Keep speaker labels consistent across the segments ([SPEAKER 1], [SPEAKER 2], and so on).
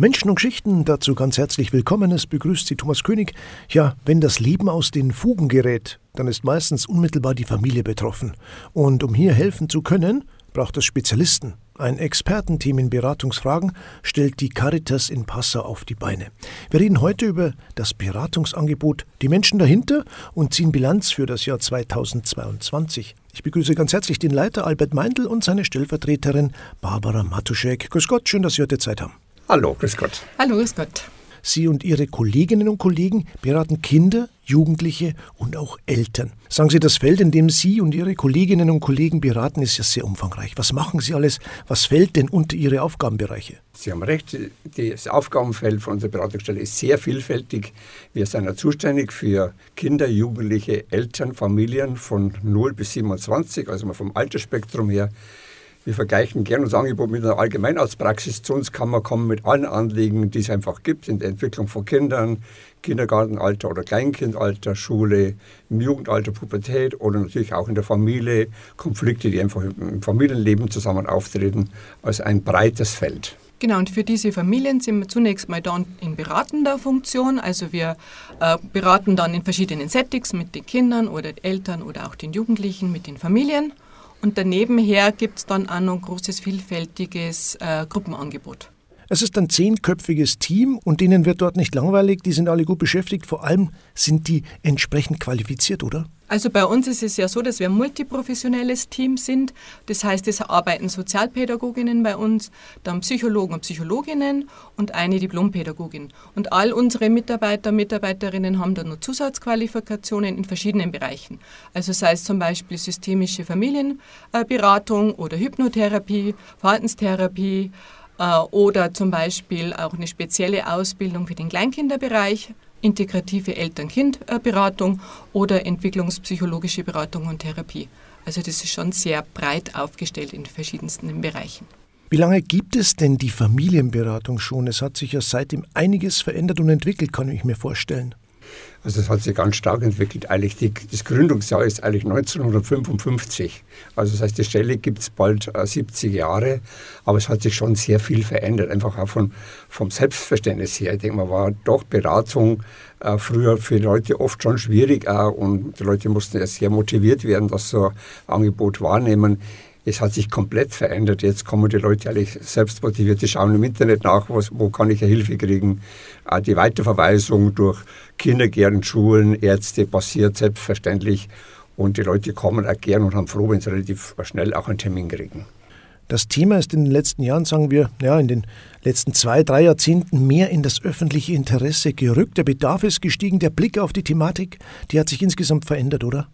[SPEAKER 1] Menschen und Geschichten, dazu ganz herzlich willkommen. Es begrüßt Sie Thomas König. Ja, wenn das Leben aus den Fugen gerät, dann ist meistens unmittelbar die Familie betroffen. Und um hier helfen zu können, braucht es Spezialisten. Ein Expertenteam in Beratungsfragen stellt die Caritas in Passau auf die Beine. Wir reden heute über das Beratungsangebot, die Menschen dahinter und ziehen Bilanz für das Jahr 2022. Ich begrüße ganz herzlich den Leiter Albert Meindl und seine Stellvertreterin Barbara Matuschek. Grüß Gott, schön, dass Sie heute Zeit haben.
[SPEAKER 2] Hallo, grüß Gott.
[SPEAKER 3] Hallo, grüß Gott.
[SPEAKER 1] Sie und Ihre Kolleginnen und Kollegen beraten Kinder, Jugendliche und auch Eltern. Sagen Sie, das Feld, in dem Sie und Ihre Kolleginnen und Kollegen beraten, ist ja sehr umfangreich. Was machen Sie alles? Was fällt denn unter Ihre Aufgabenbereiche?
[SPEAKER 2] Sie haben recht, das Aufgabenfeld von unserer Beratungsstelle ist sehr vielfältig. Wir sind ja zuständig für Kinder, Jugendliche, Eltern, Familien von 0 bis 27, also mal vom Altersspektrum her. Wir vergleichen gerne unser Angebot mit einer Allgemeinarztpraxis. Zu uns kann man kommen mit allen Anliegen, die es einfach gibt in der Entwicklung von Kindern, Kindergartenalter oder Kleinkindalter, Schule, im Jugendalter, Pubertät oder natürlich auch in der Familie, Konflikte, die einfach im Familienleben zusammen auftreten, also ein breites Feld.
[SPEAKER 3] Genau, und für diese Familien sind wir zunächst mal dann in beratender Funktion. Also wir äh, beraten dann in verschiedenen Settings mit den Kindern oder Eltern oder auch den Jugendlichen, mit den Familien. Und daneben her gibt es dann auch noch ein großes, vielfältiges äh, Gruppenangebot.
[SPEAKER 1] Es ist ein zehnköpfiges Team und denen wird dort nicht langweilig, die sind alle gut beschäftigt, vor allem sind die entsprechend qualifiziert, oder?
[SPEAKER 3] Also bei uns ist es ja so, dass wir ein multiprofessionelles Team sind. Das heißt, es arbeiten Sozialpädagoginnen bei uns, dann Psychologen und Psychologinnen und eine Diplompädagogin. Und all unsere Mitarbeiter, Mitarbeiterinnen haben dann noch Zusatzqualifikationen in verschiedenen Bereichen. Also sei es zum Beispiel systemische Familienberatung oder Hypnotherapie, Verhaltenstherapie, äh, oder zum Beispiel auch eine spezielle Ausbildung für den Kleinkinderbereich, integrative Eltern-Kind-Beratung oder entwicklungspsychologische Beratung und Therapie. Also das ist schon sehr breit aufgestellt in verschiedensten Bereichen.
[SPEAKER 1] Wie lange gibt es denn die Familienberatung schon? Es hat sich ja seitdem einiges verändert und entwickelt, kann ich mir vorstellen.
[SPEAKER 2] Also es hat sich ganz stark entwickelt. Eigentlich die, das Gründungsjahr ist eigentlich 1955. Also das heißt, die Stelle gibt es bald äh, 70 Jahre, aber es hat sich schon sehr viel verändert, einfach auch von, vom Selbstverständnis her. Ich denke mal, war doch Beratung äh, früher für die Leute oft schon schwierig auch und die Leute mussten ja sehr motiviert werden, dass so ein Angebot wahrnehmen. Es hat sich komplett verändert. Jetzt kommen die Leute eigentlich selbst motiviert, die schauen im Internet nach, was, wo kann ich Hilfe kriegen. Äh, die Weiterverweisung durch Kindergärten, Schulen, Ärzte passiert selbstverständlich. Und die Leute kommen auch gern und haben froh, wenn sie relativ schnell auch einen Termin kriegen.
[SPEAKER 1] Das Thema ist in den letzten Jahren, sagen wir, ja, in den letzten zwei, drei Jahrzehnten mehr in das öffentliche Interesse gerückt. Der Bedarf ist gestiegen, der Blick auf die Thematik, die hat sich insgesamt verändert, oder?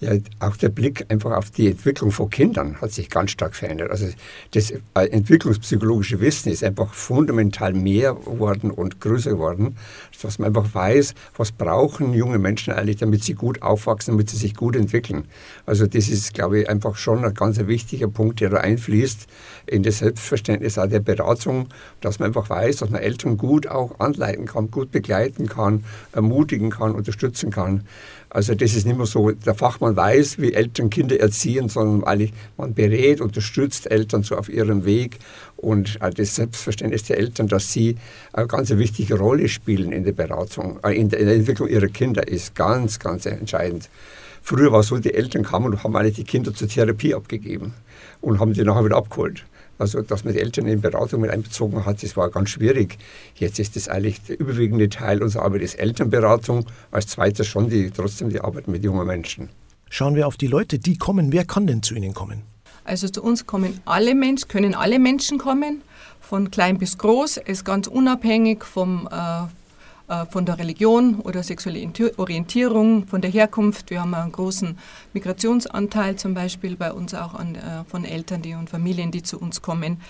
[SPEAKER 2] Ja, auch der Blick einfach auf die Entwicklung von Kindern hat sich ganz stark verändert. Also das äh, entwicklungspsychologische Wissen ist einfach fundamental mehr geworden und größer geworden, dass man einfach weiß, was brauchen junge Menschen eigentlich, damit sie gut aufwachsen, damit sie sich gut entwickeln. Also das ist, glaube ich, einfach schon ein ganz wichtiger Punkt, der da einfließt in das Selbstverständnis auch der Beratung, dass man einfach weiß, dass man Eltern gut auch anleiten kann, gut begleiten kann, ermutigen kann, unterstützen kann. Also das ist nicht mehr so, der Fachmann weiß, wie Eltern Kinder erziehen, sondern eigentlich man berät, unterstützt Eltern so auf ihrem Weg und das Selbstverständnis der Eltern, dass sie eine ganz wichtige Rolle spielen in der Beratung, äh, in der Entwicklung ihrer Kinder, ist ganz, ganz entscheidend. Früher war es so, die Eltern kamen und haben eigentlich die Kinder zur Therapie abgegeben und haben die nachher wieder abgeholt. Also, dass man die Eltern in Beratung mit einbezogen hat, das war ganz schwierig. Jetzt ist das eigentlich der überwiegende Teil unserer Arbeit ist Elternberatung, als zweites schon die, trotzdem die Arbeit mit jungen Menschen.
[SPEAKER 1] Schauen wir auf die Leute, die kommen. Wer kann denn zu Ihnen kommen?
[SPEAKER 3] Also zu uns kommen alle Menschen, können alle Menschen kommen, von klein bis groß, ist ganz unabhängig vom, äh, äh, von der Religion oder sexuelle Orientierung, von der Herkunft. Wir haben einen großen Migrationsanteil zum Beispiel bei uns auch an, äh, von Eltern die und Familien, die zu uns kommen.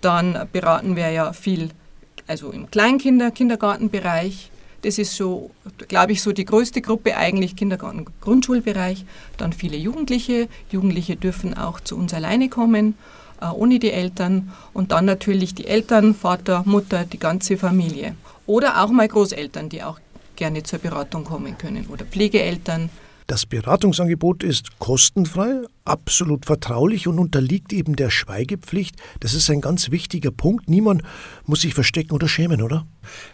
[SPEAKER 3] Dann beraten wir ja viel, also im Kleinkinder-, Kindergartenbereich. Das ist so, glaube ich, so die größte Gruppe eigentlich Kindergarten, Grundschulbereich. Dann viele Jugendliche. Jugendliche dürfen auch zu uns alleine kommen, äh, ohne die Eltern. Und dann natürlich die Eltern, Vater, Mutter, die ganze Familie. Oder auch mal Großeltern, die auch gerne zur Beratung kommen können oder Pflegeeltern.
[SPEAKER 1] Das Beratungsangebot ist kostenfrei, absolut vertraulich und unterliegt eben der Schweigepflicht. Das ist ein ganz wichtiger Punkt. Niemand muss sich verstecken oder schämen, oder?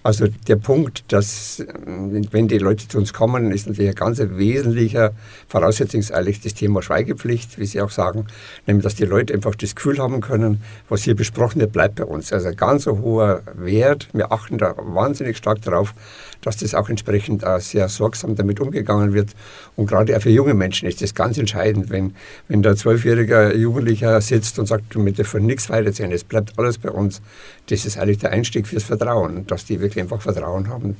[SPEAKER 2] Also der Punkt, dass wenn die Leute zu uns kommen, ist natürlich ein ganz wesentlicher Voraussetzung eigentlich das Thema Schweigepflicht, wie Sie auch sagen, nämlich dass die Leute einfach das Gefühl haben können, was hier besprochen wird, bleibt bei uns. Also ein ganz hoher Wert. Wir achten da wahnsinnig stark darauf, dass das auch entsprechend äh, sehr sorgsam damit umgegangen wird. Und gerade auch für junge Menschen ist das ganz entscheidend, wenn, wenn da zwölfjähriger Jugendlicher sitzt und sagt, du mir dürfen nichts weiterzählen, es bleibt alles bei uns. Das ist eigentlich der Einstieg fürs Vertrauen, dass die wirklich einfach Vertrauen haben,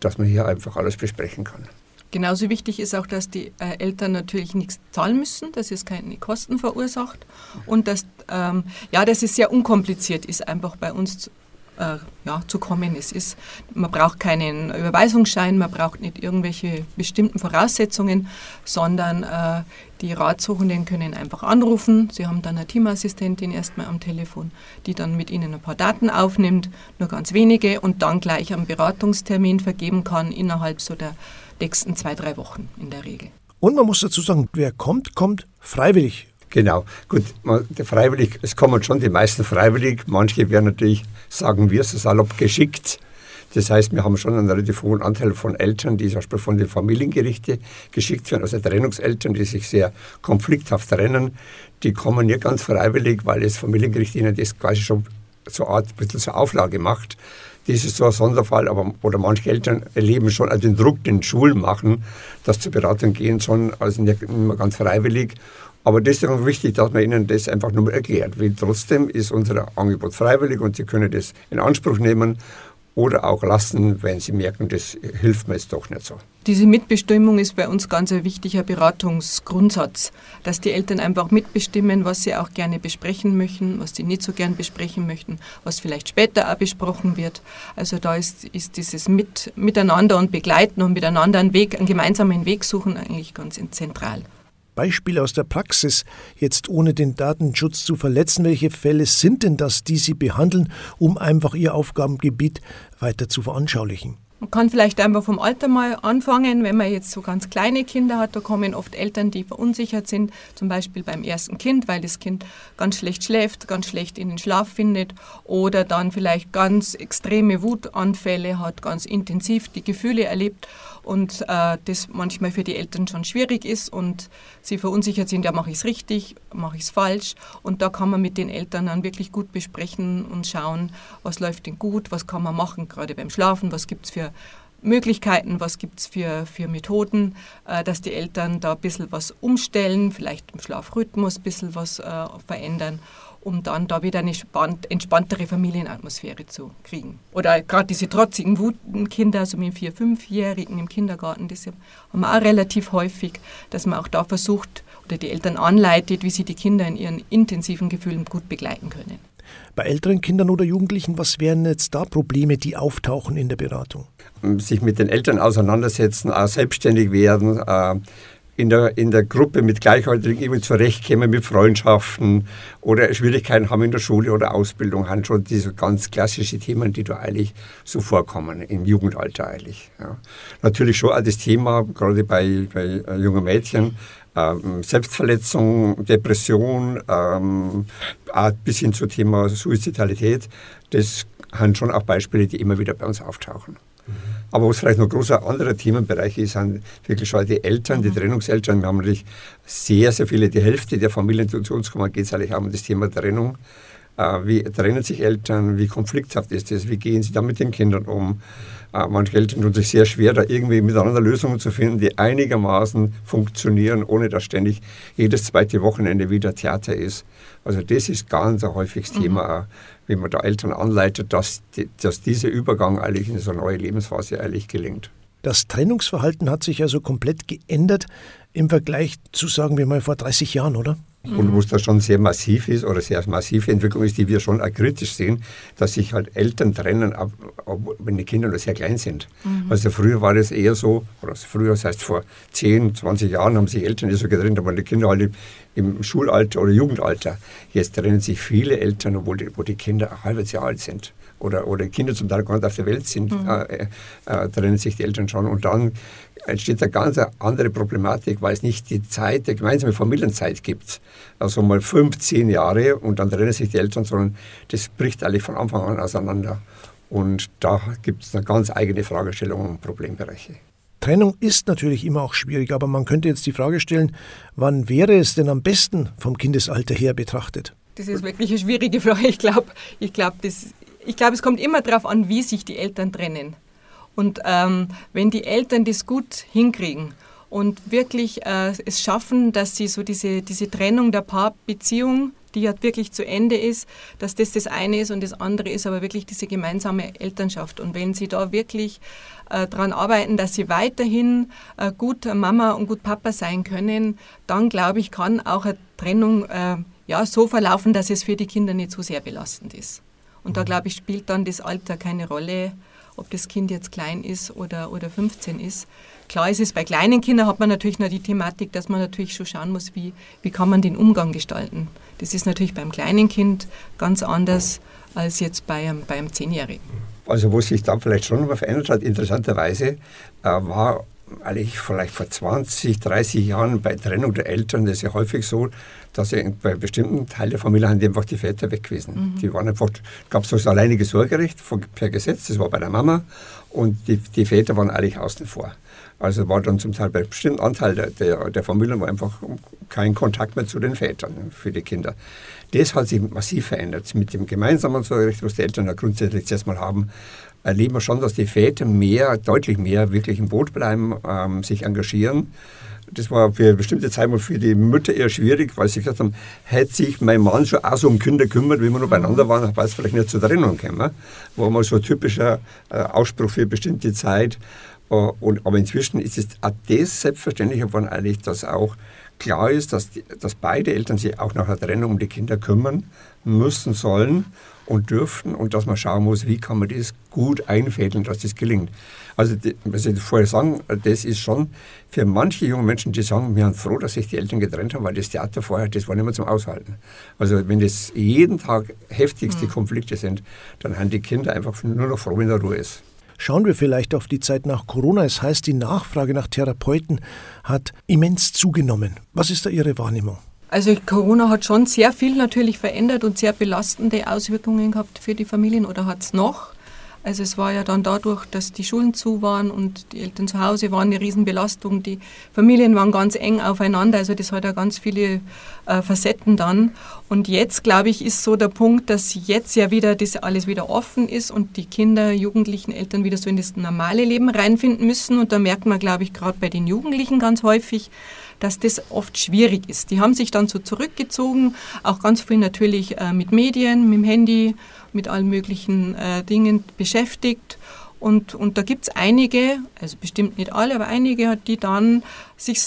[SPEAKER 2] dass man hier einfach alles besprechen kann.
[SPEAKER 3] Genauso wichtig ist auch, dass die äh, Eltern natürlich nichts zahlen müssen, dass es keine Kosten verursacht und dass, ähm, ja, dass es sehr unkompliziert ist, einfach bei uns äh, ja, zu kommen. Es ist, man braucht keinen Überweisungsschein, man braucht nicht irgendwelche bestimmten Voraussetzungen, sondern äh, die Ratsuchenden können einfach anrufen. Sie haben dann eine Teamassistentin erstmal am Telefon, die dann mit ihnen ein paar Daten aufnimmt, nur ganz wenige, und dann gleich einen Beratungstermin vergeben kann innerhalb so der nächsten zwei, drei Wochen in der Regel.
[SPEAKER 1] Und man muss dazu sagen, wer kommt, kommt freiwillig.
[SPEAKER 2] Genau, gut, freiwillig, es kommen schon die meisten freiwillig, manche werden natürlich, sagen wir so salopp, geschickt. Das heißt, wir haben schon einen relativ hohen Anteil von Eltern, die zum Beispiel von den Familiengerichten geschickt werden, also Trennungseltern, die sich sehr konflikthaft trennen, die kommen nicht ganz freiwillig, weil das Familiengericht ihnen das quasi schon so eine Art ein bisschen zur Auflage macht. Das ist so ein Sonderfall, aber oder manche Eltern erleben schon also den Druck, den Schulen machen, dass zur Beratung gehen, schon also nicht immer ganz freiwillig. Aber auch wichtig, dass man Ihnen das einfach nur erklärt. Weil trotzdem ist unser Angebot freiwillig und Sie können das in Anspruch nehmen oder auch lassen, wenn Sie merken, das hilft mir jetzt doch nicht so.
[SPEAKER 3] Diese Mitbestimmung ist bei uns ganz ein wichtiger Beratungsgrundsatz, dass die Eltern einfach mitbestimmen, was sie auch gerne besprechen möchten, was sie nicht so gern besprechen möchten, was vielleicht später auch besprochen wird. Also da ist, ist dieses Mit, Miteinander und Begleiten und miteinander einen Weg, einen gemeinsamen Weg suchen eigentlich ganz zentral.
[SPEAKER 1] Beispiele aus der Praxis, jetzt ohne den Datenschutz zu verletzen. Welche Fälle sind denn das, die Sie behandeln, um einfach Ihr Aufgabengebiet weiter zu veranschaulichen?
[SPEAKER 3] Man kann vielleicht einfach vom Alter mal anfangen, wenn man jetzt so ganz kleine Kinder hat, da kommen oft Eltern, die verunsichert sind, zum Beispiel beim ersten Kind, weil das Kind ganz schlecht schläft, ganz schlecht in den Schlaf findet oder dann vielleicht ganz extreme Wutanfälle hat, ganz intensiv die Gefühle erlebt und äh, das manchmal für die Eltern schon schwierig ist und sie verunsichert sind, ja, mache ich es richtig, mache ich es falsch. Und da kann man mit den Eltern dann wirklich gut besprechen und schauen, was läuft denn gut, was kann man machen, gerade beim Schlafen, was gibt es für Möglichkeiten, was gibt es für, für Methoden, äh, dass die Eltern da ein bisschen was umstellen, vielleicht im Schlafrhythmus ein bisschen was äh, verändern um dann da wieder eine entspanntere Familienatmosphäre zu kriegen. Oder gerade diese trotzigen Wutkinder, also mit vier-, fünfjährigen im Kindergarten, das haben wir auch relativ häufig, dass man auch da versucht oder die Eltern anleitet, wie sie die Kinder in ihren intensiven Gefühlen gut begleiten können.
[SPEAKER 1] Bei älteren Kindern oder Jugendlichen, was wären jetzt da Probleme, die auftauchen in der Beratung?
[SPEAKER 2] Sich mit den Eltern auseinandersetzen, auch selbstständig werden, äh, in der, in der Gruppe mit Gleichaltrigen irgendwie zurechtkommen mit Freundschaften oder Schwierigkeiten haben in der Schule oder Ausbildung, haben schon diese ganz klassischen Themen, die da eigentlich so vorkommen, im Jugendalter eigentlich. Ja. Natürlich schon auch das Thema, gerade bei, bei äh, jungen Mädchen, ähm, Selbstverletzung, Depression, ähm, auch bis hin zum Thema Suizidalität, das sind schon auch Beispiele, die immer wieder bei uns auftauchen. Aber was vielleicht noch ein großer anderer Themenbereich ist, sind wirklich schon die Eltern, die mhm. Trennungseltern. Wir haben natürlich sehr, sehr viele, die Hälfte der Familien, die zu uns kommen, geht es eigentlich auch um das Thema Trennung. Äh, wie trennen sich Eltern? Wie konflikthaft ist das? Wie gehen sie da mit den Kindern um? Äh, manche Eltern tun sich sehr schwer, da irgendwie miteinander Lösungen zu finden, die einigermaßen funktionieren, ohne dass ständig jedes zweite Wochenende wieder Theater ist. Also das ist ganz ein häufiges mhm. Thema, wie man da Eltern anleitet, dass, dass dieser Übergang eigentlich in so eine neue Lebensphase eigentlich gelingt.
[SPEAKER 1] Das Trennungsverhalten hat sich also komplett geändert im Vergleich zu, sagen wir mal, vor 30 Jahren, oder?
[SPEAKER 2] Und wo es da schon sehr massiv ist oder sehr massive Entwicklung ist, die wir schon kritisch sehen, dass sich halt Eltern trennen, wenn die Kinder noch sehr klein sind. Mhm. Also früher war das eher so, oder früher, das heißt vor 10, 20 Jahren haben sich Eltern nicht so getrennt, aber die Kinder halt im Schulalter oder Jugendalter. Jetzt trennen sich viele Eltern, obwohl die, wo die Kinder ein halbes Jahr alt sind. oder, oder Kinder zum Teil gar nicht auf der Welt sind, mhm. äh, äh, trennen sich die Eltern schon. Und dann entsteht eine ganz andere Problematik, weil es nicht die Zeit, die gemeinsame Familienzeit gibt. Also mal fünf, zehn Jahre und dann trennen sich die Eltern, sondern das bricht eigentlich von Anfang an auseinander. Und da gibt es eine ganz eigene Fragestellung und Problembereiche.
[SPEAKER 1] Trennung ist natürlich immer auch schwierig, aber man könnte jetzt die Frage stellen, wann wäre es denn am besten vom Kindesalter her betrachtet?
[SPEAKER 3] Das ist wirklich eine schwierige Frage. Ich glaube, ich glaub, glaub, es kommt immer darauf an, wie sich die Eltern trennen. Und ähm, wenn die Eltern das gut hinkriegen und wirklich äh, es schaffen, dass sie so diese, diese Trennung der Paarbeziehung die ja wirklich zu Ende ist, dass das das eine ist und das andere ist aber wirklich diese gemeinsame Elternschaft. Und wenn Sie da wirklich äh, daran arbeiten, dass Sie weiterhin äh, gut Mama und gut Papa sein können, dann glaube ich, kann auch eine Trennung äh, ja, so verlaufen, dass es für die Kinder nicht so sehr belastend ist. Und da mhm. glaube ich, spielt dann das Alter keine Rolle, ob das Kind jetzt klein ist oder, oder 15 ist. Klar ist es, bei kleinen Kindern hat man natürlich noch die Thematik, dass man natürlich schon schauen muss, wie, wie kann man den Umgang gestalten. Das ist natürlich beim kleinen Kind ganz anders als jetzt bei einem, bei einem Zehnjährigen.
[SPEAKER 2] Also wo sich dann vielleicht schon mal verändert hat, interessanterweise, äh, war eigentlich vielleicht vor 20, 30 Jahren bei Trennung der Eltern das ist ja häufig so, dass ja bei bestimmten Teilen der Familie haben die einfach die Väter weg gewesen. Mhm. Die waren einfach, gab es das alleinige Sorgerecht per Gesetz, das war bei der Mama und die, die Väter waren eigentlich außen vor. Also war dann zum Teil bei bestimmten Anteil der, der, der Familien war einfach kein Kontakt mehr zu den Vätern für die Kinder. Das hat sich massiv verändert. Mit dem gemeinsamen Sorgerecht, was die Eltern ja grundsätzlich mal haben, erleben wir schon, dass die Väter mehr, deutlich mehr wirklich im Boot bleiben, ähm, sich engagieren. Das war für eine bestimmte Zeit mal für die Mütter eher schwierig, weil sie gesagt haben, hätte sich mein Mann schon auch so um Kinder kümmert, wie wir noch beieinander waren, war es vielleicht nicht zur Trennung gekommen. War mal so ein typischer äh, Ausspruch für eine bestimmte Zeit. Äh, und, aber inzwischen ist es auch das selbstverständlicher geworden, eigentlich, dass auch klar ist, dass, die, dass beide Eltern sich auch nach der Trennung um die Kinder kümmern müssen, sollen und dürfen und dass man schauen muss, wie kann man das gut einfädeln, dass das gelingt. Also, die, was ich vorher sagen, das ist schon für manche junge Menschen, die sagen, wir sind froh, dass sich die Eltern getrennt haben, weil das Theater vorher, das war nicht mehr zum Aushalten. Also, wenn das jeden Tag heftigste mhm. Konflikte sind, dann haben die Kinder einfach nur noch froh, wenn der Ruhe ist.
[SPEAKER 1] Schauen wir vielleicht auf die Zeit nach Corona. Es heißt, die Nachfrage nach Therapeuten hat immens zugenommen. Was ist da Ihre Wahrnehmung?
[SPEAKER 3] Also Corona hat schon sehr viel natürlich verändert und sehr belastende Auswirkungen gehabt für die Familien oder hat es noch. Also es war ja dann dadurch, dass die Schulen zu waren und die Eltern zu Hause waren, eine Riesenbelastung. Die Familien waren ganz eng aufeinander, also das hat ja ganz viele äh, Facetten dann. Und jetzt, glaube ich, ist so der Punkt, dass jetzt ja wieder das alles wieder offen ist und die Kinder, Jugendlichen, Eltern wieder so in das normale Leben reinfinden müssen. Und da merkt man, glaube ich, gerade bei den Jugendlichen ganz häufig, dass das oft schwierig ist. Die haben sich dann so zurückgezogen, auch ganz viel natürlich äh, mit Medien, mit dem Handy mit allen möglichen äh, Dingen beschäftigt. Und, und da gibt es einige, also bestimmt nicht alle, aber einige, die dann sich,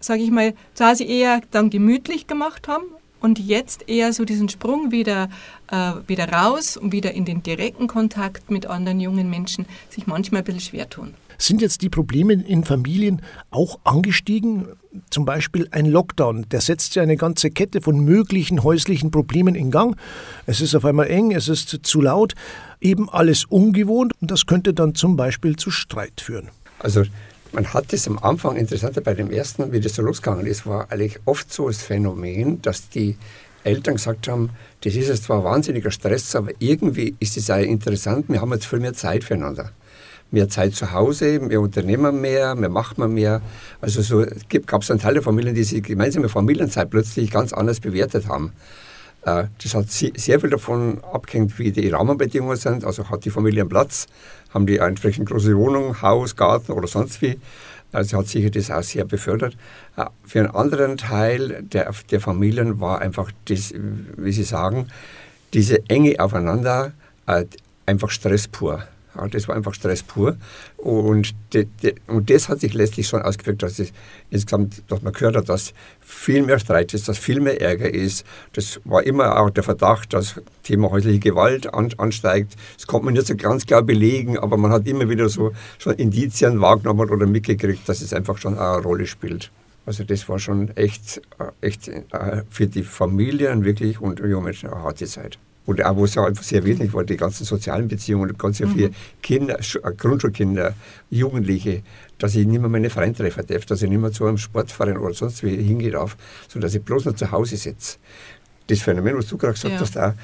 [SPEAKER 3] sage ich mal, quasi eher dann gemütlich gemacht haben und jetzt eher so diesen Sprung wieder, äh, wieder raus und wieder in den direkten Kontakt mit anderen jungen Menschen sich manchmal ein bisschen schwer tun.
[SPEAKER 1] Sind jetzt die Probleme in Familien auch angestiegen? Zum Beispiel ein Lockdown, der setzt ja eine ganze Kette von möglichen häuslichen Problemen in Gang. Es ist auf einmal eng, es ist zu laut, eben alles ungewohnt und das könnte dann zum Beispiel zu Streit führen.
[SPEAKER 2] Also man hat es am Anfang, interessanter bei dem ersten, wie das so losgegangen ist, war eigentlich oft so das Phänomen, dass die Eltern gesagt haben, das ist jetzt zwar wahnsinniger Stress, aber irgendwie ist es auch interessant, wir haben jetzt viel mehr Zeit füreinander mehr Zeit zu Hause, mehr unternehmen mehr, mehr macht man mehr. Also so gab es einen Teil der Familien, die die gemeinsame Familienzeit plötzlich ganz anders bewertet haben. Äh, das hat sehr viel davon abgehängt, wie die Rahmenbedingungen sind. Also hat die Familie einen Platz, haben die entsprechend große Wohnung, Haus, Garten oder sonst wie. Also hat sicher das auch sehr befördert. Äh, für einen anderen Teil der, der Familien war einfach das, wie Sie sagen, diese Enge aufeinander äh, einfach Stress pur. Das war einfach Stress pur. Und, de, de, und das hat sich letztlich schon ausgewirkt, dass es insgesamt, dass man gehört hat, dass viel mehr Streit ist, dass viel mehr Ärger ist. Das war immer auch der Verdacht, dass das Thema häusliche Gewalt an, ansteigt. Das konnte man nicht so ganz klar belegen, aber man hat immer wieder so schon Indizien wahrgenommen oder mitgekriegt, dass es einfach schon eine Rolle spielt. Also das war schon echt, äh, echt äh, für die Familien wirklich und junge Menschen eine harte Zeit. Und auch, wo es auch einfach sehr wesentlich war, die ganzen sozialen Beziehungen, ganz sehr viele mhm. Kinder, äh, Grundschulkinder, Jugendliche, dass ich nicht mehr meine Freunde treffen darf, dass ich nicht mehr zu einem Sportverein oder sonst wie hingehen darf, sondern dass ich bloß noch zu Hause sitze. Das Phänomen, was du gerade gesagt ja. hast, auch,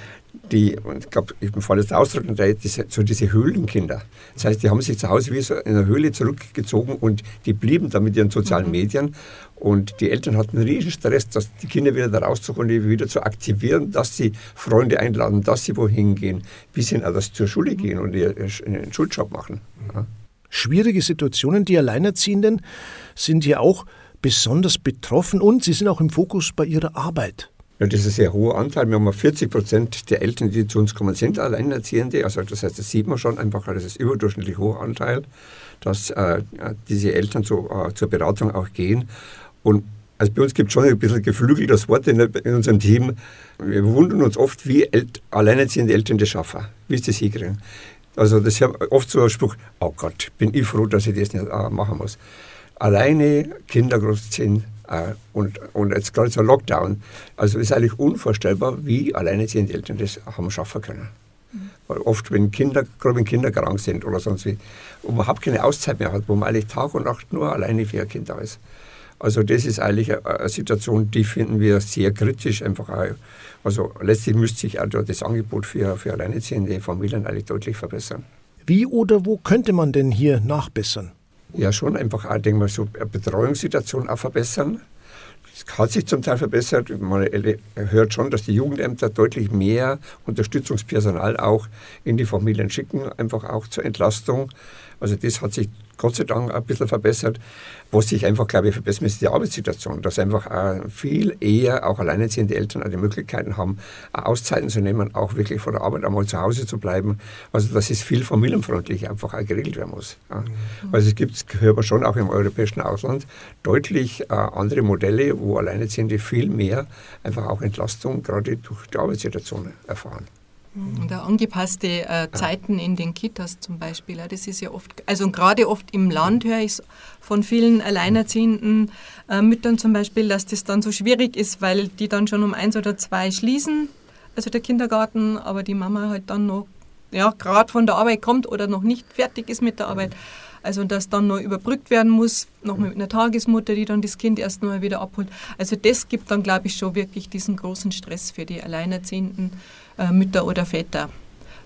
[SPEAKER 2] die, und ich glaube, ich jetzt Ausdruck, diese, so diese Höhlenkinder. Das heißt, die haben sich zu Hause wie so in einer Höhle zurückgezogen und die blieben da mit ihren sozialen mhm. Medien. Und die Eltern hatten einen riesen Stress, dass die Kinder wieder da rauszuholen, die wieder zu aktivieren, dass sie Freunde einladen, dass sie wohin gehen, bis hin sie zur Schule gehen und ihren Schuljob machen. Ja.
[SPEAKER 1] Schwierige Situationen, die Alleinerziehenden sind ja auch besonders betroffen und sie sind auch im Fokus bei ihrer Arbeit.
[SPEAKER 2] Ja, das ist ein sehr hoher Anteil. Wir haben 40 Prozent der Eltern, die zu uns kommen, sind Alleinerziehende. Also das heißt, das sieht man schon einfach, das ist überdurchschnittlich hoher Anteil, dass äh, diese Eltern zu, äh, zur Beratung auch gehen. Und also bei uns gibt es schon ein bisschen geflügeltes Wort in, in, unserem Team. Wir wundern uns oft, wie El alleinerziehende Eltern das schaffen, wie sie das hinkriegen. Also das ist oft so ein Spruch, oh Gott, bin ich froh, dass ich das nicht äh, machen muss. Alleine Kinder großziehen, und, und jetzt gerade so Lockdown. Also ist eigentlich unvorstellbar, wie alleinerziehende Eltern das haben schaffen können. Weil oft, wenn Kinder, gerade wenn Kinder krank sind oder sonst wie, und überhaupt keine Auszeit mehr hat, wo man eigentlich Tag und Nacht nur alleine für ein Kind da ist. Also das ist eigentlich eine Situation, die finden wir sehr kritisch. Einfach auch, also letztlich müsste sich auch das Angebot für, für alleinerziehende Familien eigentlich deutlich verbessern.
[SPEAKER 1] Wie oder wo könnte man denn hier nachbessern?
[SPEAKER 2] Ja schon einfach auch, denke mal, so eine Betreuungssituation auch verbessern. Es hat sich zum Teil verbessert. Man hört schon, dass die Jugendämter deutlich mehr Unterstützungspersonal auch in die Familien schicken, einfach auch zur Entlastung. Also das hat sich Gott sei Dank ein bisschen verbessert. Was sich einfach, glaube ich, verbessert, ist die Arbeitssituation. Dass einfach viel eher auch alleinerziehende Eltern auch die Möglichkeiten haben, Auszeiten zu nehmen, auch wirklich von der Arbeit einmal zu Hause zu bleiben. Also dass es viel familienfreundlich einfach auch geregelt werden muss. Ja. Mhm. Also es gibt, hört man schon auch im europäischen Ausland, deutlich äh, andere Modelle, wo Alleinerziehende viel mehr einfach auch Entlastung gerade durch die Arbeitssituation erfahren.
[SPEAKER 3] Oder angepasste äh, Zeiten in den Kitas zum Beispiel. Das ist ja oft, also gerade oft im Land höre ich von vielen alleinerziehenden äh, Müttern zum Beispiel, dass das dann so schwierig ist, weil die dann schon um eins oder zwei schließen, also der Kindergarten, aber die Mama halt dann noch ja, gerade von der Arbeit kommt oder noch nicht fertig ist mit der Arbeit. Also dass dann noch überbrückt werden muss, noch mit einer Tagesmutter, die dann das Kind erst mal wieder abholt. Also das gibt dann, glaube ich, schon wirklich diesen großen Stress für die Alleinerziehenden äh, Mütter oder Väter.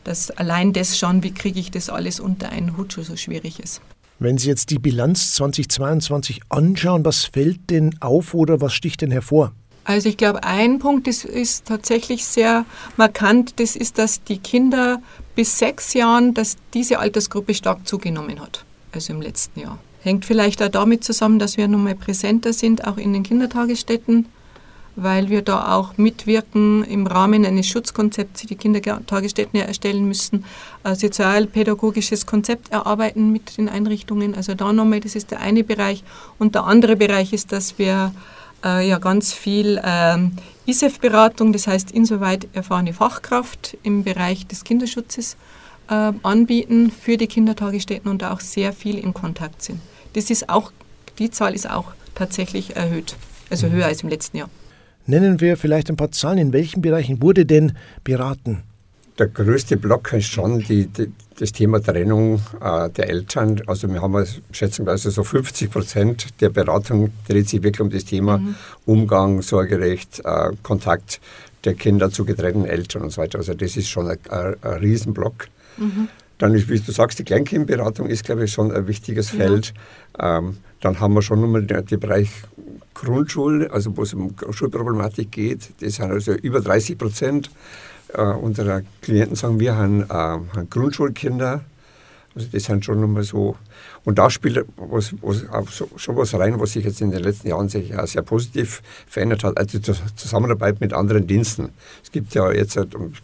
[SPEAKER 3] Dass allein das schon, wie kriege ich das alles unter einen Hut, schon so schwierig ist.
[SPEAKER 1] Wenn Sie jetzt die Bilanz 2022 anschauen, was fällt denn auf oder was sticht denn hervor?
[SPEAKER 3] Also ich glaube, ein Punkt ist, ist tatsächlich sehr markant, das ist, dass die Kinder bis sechs Jahren, dass diese Altersgruppe stark zugenommen hat, also im letzten Jahr. Hängt vielleicht auch damit zusammen, dass wir nun mal präsenter sind, auch in den Kindertagesstätten weil wir da auch mitwirken im Rahmen eines Schutzkonzepts, die Kindertagesstätten erstellen müssen, ein sozialpädagogisches Konzept erarbeiten mit den Einrichtungen. Also da nochmal, das ist der eine Bereich. Und der andere Bereich ist, dass wir äh, ja ganz viel ähm, ISEF-Beratung, das heißt insoweit erfahrene Fachkraft im Bereich des Kinderschutzes äh, anbieten für die Kindertagesstätten und da auch sehr viel in Kontakt sind. Das ist auch, die Zahl ist auch tatsächlich erhöht, also mhm. höher als im letzten Jahr.
[SPEAKER 1] Nennen wir vielleicht ein paar Zahlen. In welchen Bereichen wurde denn beraten?
[SPEAKER 2] Der größte Block ist schon die, die, das Thema Trennung äh, der Eltern. Also wir haben schätzungsweise so 50 Prozent der Beratung dreht sich wirklich um das Thema mhm. Umgang, Sorgerecht, äh, Kontakt der Kinder zu getrennten Eltern und so weiter. Also das ist schon ein, ein, ein Riesenblock. Mhm. Dann, wie du sagst, die Kleinkindberatung ist, glaube ich, schon ein wichtiges Feld. Ja. Ähm, dann haben wir schon nochmal den, den Bereich Grundschule, also wo es um Schulproblematik geht. Das sind also über 30 Prozent äh, unserer Klienten, sagen wir, haben, äh, haben Grundschulkinder. Also das sind schon nochmal so. Und da spielt was, was, schon was rein, was sich jetzt in den letzten Jahren sehr, sehr positiv verändert hat, also die Zusammenarbeit mit anderen Diensten. Es gibt ja jetzt,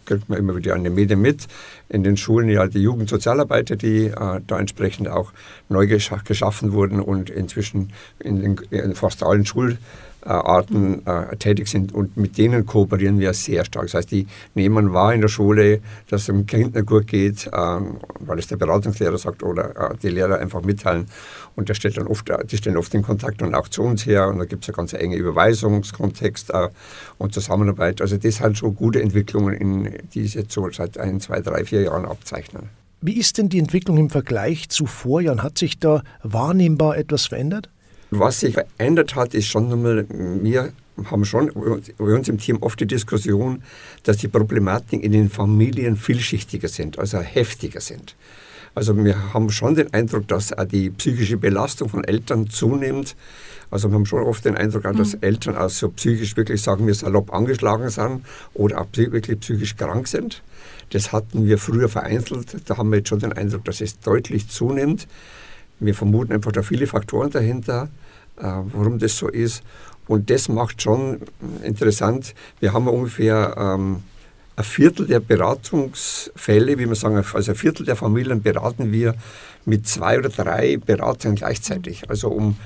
[SPEAKER 2] kriegt man immer wieder an den Medien mit, in den Schulen ja die Jugendsozialarbeiter, die äh, da entsprechend auch neu geschaffen wurden und inzwischen in, den, in fast allen Schulen Arten äh, tätig sind und mit denen kooperieren wir sehr stark. Das heißt, die nehmen wahr in der Schule, dass es dem Kind gut geht, äh, weil es der Beratungslehrer sagt oder äh, die Lehrer einfach mitteilen und der stellt dann oft, die stellen oft den Kontakt dann auch zu uns her und da gibt es eine ganz enge Überweisungskontext äh, und Zusammenarbeit. Also das sind schon gute Entwicklungen, in, die sich jetzt so seit ein, zwei, drei, vier Jahren abzeichnen.
[SPEAKER 1] Wie ist denn die Entwicklung im Vergleich zu Vorjahren? Hat sich da wahrnehmbar etwas verändert?
[SPEAKER 2] Was sich verändert hat, ist schon einmal, wir haben schon bei uns im Team oft die Diskussion, dass die Problematiken in den Familien vielschichtiger sind, also heftiger sind. Also wir haben schon den Eindruck, dass auch die psychische Belastung von Eltern zunimmt. Also wir haben schon oft den Eindruck, auch, dass mhm. Eltern also psychisch wirklich, sagen wir, salopp angeschlagen sind oder auch wirklich psychisch krank sind. Das hatten wir früher vereinzelt. Da haben wir jetzt schon den Eindruck, dass es deutlich zunimmt. Wir vermuten einfach da viele Faktoren dahinter, äh, warum das so ist. Und das macht schon interessant. Wir haben ungefähr ähm, ein Viertel der Beratungsfälle, wie man sagen, also ein Viertel der Familien beraten wir mit zwei oder drei Beratern gleichzeitig. Also um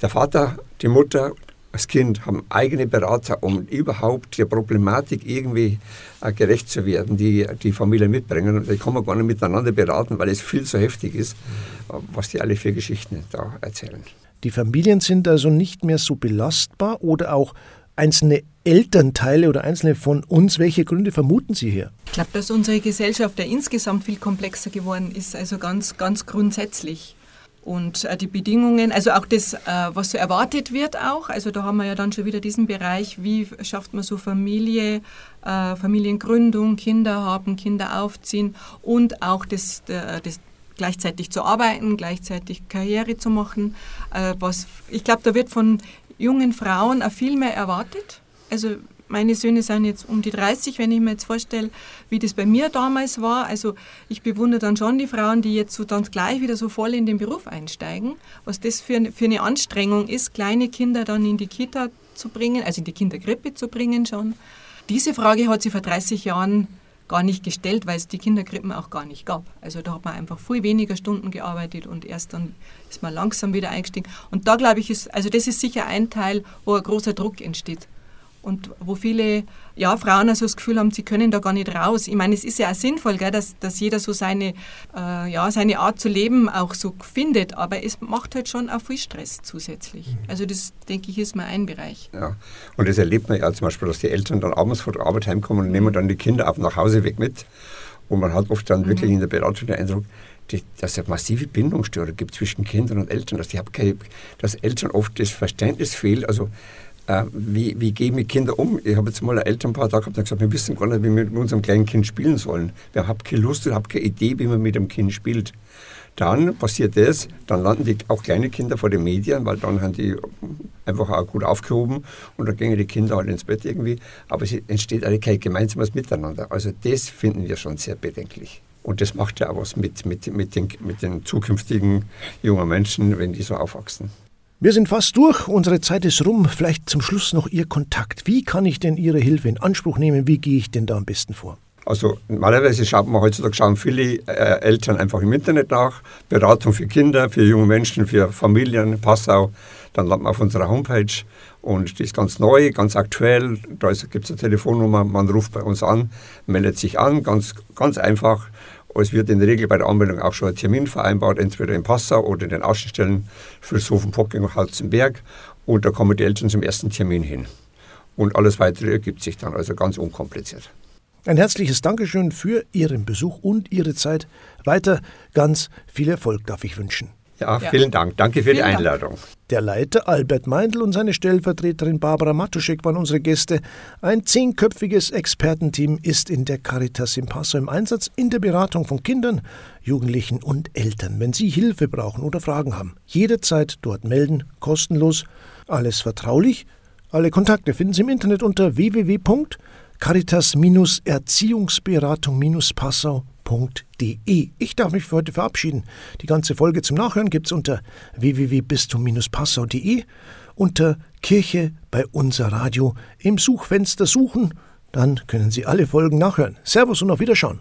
[SPEAKER 2] der Vater, die Mutter, das Kind haben eigene Berater, um überhaupt der Problematik irgendwie äh, gerecht zu werden, die die Familie mitbringen. Die kann man gar nicht miteinander beraten, weil es viel zu heftig ist, äh, was die alle für Geschichten da erzählen.
[SPEAKER 1] Die Familien sind also nicht mehr so belastbar oder auch einzelne Elternteile oder einzelne von uns. Welche Gründe vermuten Sie hier?
[SPEAKER 3] Ich glaube, dass unsere Gesellschaft ja insgesamt viel komplexer geworden ist, also ganz, ganz grundsätzlich. Und äh, die Bedingungen, also auch das, äh, was so erwartet wird auch, also da haben wir ja dann schon wieder diesen Bereich, wie schafft man so Familie, äh, Familiengründung, Kinder haben, Kinder aufziehen und auch das, das gleichzeitig zu arbeiten, gleichzeitig Karriere zu machen. was, ich glaube, da wird von jungen Frauen auch viel mehr erwartet. Also meine Söhne sind jetzt um die 30, wenn ich mir jetzt vorstelle, wie das bei mir damals war. Also ich bewundere dann schon die Frauen, die jetzt so dann gleich wieder so voll in den Beruf einsteigen. Was das für, eine, für eine Anstrengung ist, kleine Kinder dann in die Kita zu bringen, also in die Kinderkrippe zu bringen schon. Diese Frage hat sie vor 30 Jahren gar nicht gestellt, weil es die Kinderkrippen auch gar nicht gab. Also da hat man einfach viel weniger Stunden gearbeitet und erst dann ist man langsam wieder eingestiegen. Und da glaube ich, ist, also das ist sicher ein Teil, wo ein großer Druck entsteht und wo viele ja, Frauen also das Gefühl haben, sie können da gar nicht raus. Ich meine, es ist ja auch sinnvoll, gell, dass, dass jeder so seine, äh, ja, seine Art zu leben auch so findet, aber es macht halt schon auch viel Stress zusätzlich. Mhm. Also das, denke ich, ist mal ein Bereich.
[SPEAKER 2] Ja, und das erlebt man ja zum Beispiel, dass die Eltern dann abends vor der Arbeit heimkommen und nehmen dann die Kinder auf nach Hause weg mit. Und man hat oft dann mhm. wirklich in der Beratung den Eindruck, dass es massive Bindungsstörung gibt zwischen Kindern und Eltern, dass, die, dass Eltern oft das Verständnis fehlt. Also äh, wie, wie gehe ich mit Kindern um? Ich habe jetzt mal ein Elternpaar da gehabt und gesagt, wir wissen gar nicht, wie wir mit unserem kleinen Kind spielen sollen. Wir haben keine Lust und haben keine Idee, wie man mit dem Kind spielt. Dann passiert das, dann landen die auch kleine Kinder vor den Medien, weil dann haben die einfach auch gut aufgehoben und dann gehen die Kinder halt ins Bett irgendwie. Aber es entsteht eigentlich kein gemeinsames Miteinander. Also das finden wir schon sehr bedenklich. Und das macht ja auch was mit, mit, mit, den, mit den zukünftigen jungen Menschen, wenn die so aufwachsen.
[SPEAKER 1] Wir sind fast durch, unsere Zeit ist rum. Vielleicht zum Schluss noch Ihr Kontakt. Wie kann ich denn Ihre Hilfe in Anspruch nehmen? Wie gehe ich denn da am besten vor?
[SPEAKER 2] Also normalerweise schaut man heutzutage schauen viele äh, Eltern einfach im Internet nach. Beratung für Kinder, für junge Menschen, für Familien, Passau. Dann landet man auf unserer Homepage und die ist ganz neu, ganz aktuell. Da gibt es eine Telefonnummer, man ruft bei uns an, meldet sich an, ganz, ganz einfach. Es wird in der Regel bei der Anmeldung auch schon ein Termin vereinbart, entweder in Passau oder in den Außenstellen Philosophen-Pocking und Halzenberg. Und da kommen die Eltern zum ersten Termin hin. Und alles weitere ergibt sich dann, also ganz unkompliziert.
[SPEAKER 1] Ein herzliches Dankeschön für Ihren Besuch und Ihre Zeit. Weiter ganz viel Erfolg darf ich wünschen.
[SPEAKER 2] Ja, vielen Dank. Danke für vielen die Einladung. Dank.
[SPEAKER 1] Der Leiter Albert Meindl und seine Stellvertreterin Barbara Matuschek waren unsere Gäste. Ein zehnköpfiges Expertenteam ist in der Caritas im Passo im Einsatz in der Beratung von Kindern, Jugendlichen und Eltern. Wenn Sie Hilfe brauchen oder Fragen haben, jederzeit dort melden, kostenlos, alles vertraulich. Alle Kontakte finden Sie im Internet unter www.caritas-erziehungsberatung-passau.de www.bistum-passau.de. Ich darf mich für heute verabschieden. Die ganze Folge zum Nachhören gibt es unter www.bistum-passau.de unter Kirche bei unser Radio im Suchfenster suchen. Dann können Sie alle Folgen nachhören. Servus und auf Wiederschauen.